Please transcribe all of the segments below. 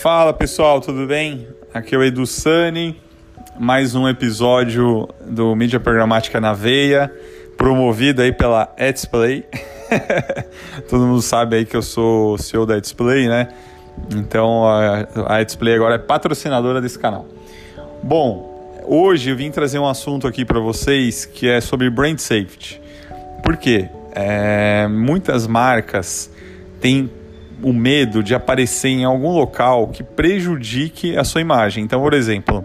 Fala pessoal, tudo bem? Aqui é o Edu Sani, mais um episódio do Mídia Programática na Veia, promovido aí pela Edsplay. Todo mundo sabe aí que eu sou CEO da Edsplay, né? Então a Edsplay agora é patrocinadora desse canal. Bom, hoje eu vim trazer um assunto aqui para vocês que é sobre brand safety. Por quê? É, muitas marcas têm o medo de aparecer em algum local que prejudique a sua imagem. Então, por exemplo,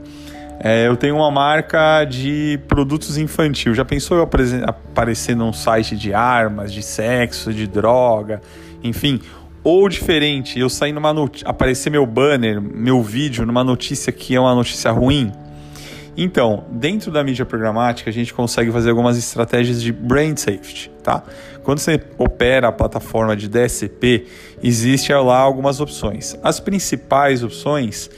é, eu tenho uma marca de produtos infantil. Já pensou eu aparecer num site de armas, de sexo, de droga, enfim? Ou diferente, eu sair numa aparecer meu banner, meu vídeo numa notícia que é uma notícia ruim. Então, dentro da mídia programática, a gente consegue fazer algumas estratégias de brand safety, tá? Quando você opera a plataforma de DSP, existe lá algumas opções. As principais opções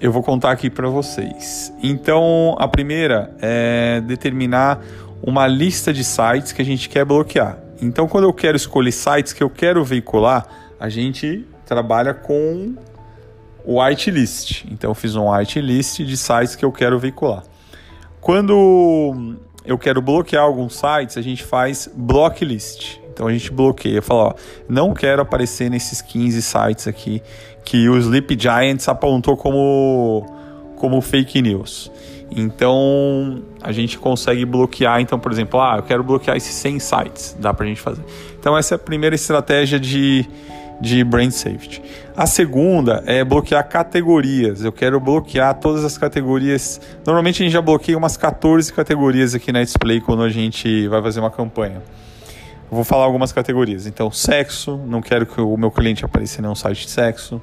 eu vou contar aqui para vocês. Então, a primeira é determinar uma lista de sites que a gente quer bloquear. Então, quando eu quero escolher sites que eu quero veicular, a gente trabalha com whitelist. Então eu fiz um whitelist de sites que eu quero veicular. Quando eu quero bloquear alguns sites, a gente faz blocklist. Então a gente bloqueia, fala, ó, não quero aparecer nesses 15 sites aqui que o Sleep Giants apontou como como fake news. Então a gente consegue bloquear, então, por exemplo, ah, eu quero bloquear esses 100 sites, dá pra gente fazer. Então essa é a primeira estratégia de de brand safety. A segunda é bloquear categorias. Eu quero bloquear todas as categorias. Normalmente a gente já bloqueia umas 14 categorias aqui na display quando a gente vai fazer uma campanha. vou falar algumas categorias. Então, sexo, não quero que o meu cliente apareça em nenhum site de sexo.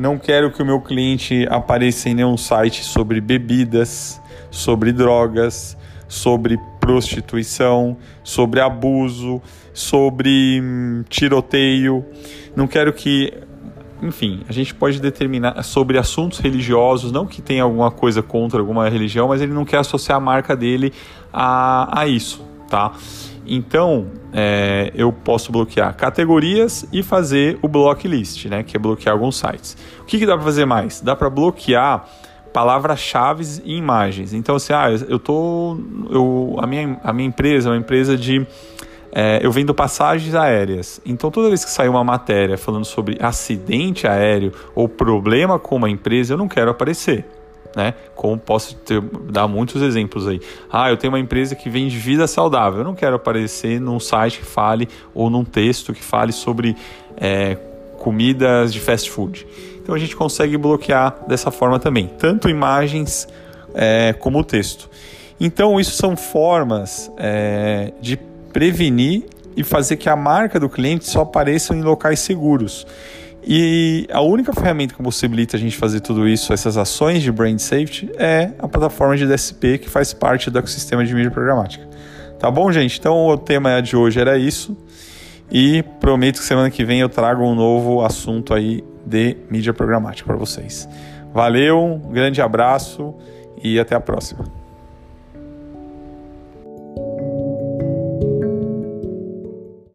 Não quero que o meu cliente apareça em nenhum site sobre bebidas, sobre drogas, sobre prostituição, sobre abuso, sobre hum, tiroteio. Não quero que. Enfim, a gente pode determinar sobre assuntos religiosos, não que tenha alguma coisa contra alguma religião, mas ele não quer associar a marca dele a, a isso, tá? Então, é, eu posso bloquear categorias e fazer o blocklist, né? Que é bloquear alguns sites. O que, que dá para fazer mais? Dá para bloquear palavras-chave e imagens. Então, assim, ah, eu tô. Eu, a, minha, a minha empresa é uma empresa de. É, eu vendo passagens aéreas. Então, toda vez que sair uma matéria falando sobre acidente aéreo ou problema com uma empresa, eu não quero aparecer. Né? Como posso ter, dar muitos exemplos aí. Ah, eu tenho uma empresa que vende vida saudável. Eu não quero aparecer num site que fale ou num texto que fale sobre é, comidas de fast food. Então a gente consegue bloquear dessa forma também, tanto imagens é, como texto. Então isso são formas é, de prevenir e fazer que a marca do cliente só apareça em locais seguros. E a única ferramenta que possibilita a gente fazer tudo isso, essas ações de brand safety, é a plataforma de DSP que faz parte do ecossistema de mídia programática. Tá bom, gente? Então o tema de hoje era isso. E prometo que semana que vem eu trago um novo assunto aí de mídia programática para vocês. Valeu, um grande abraço e até a próxima.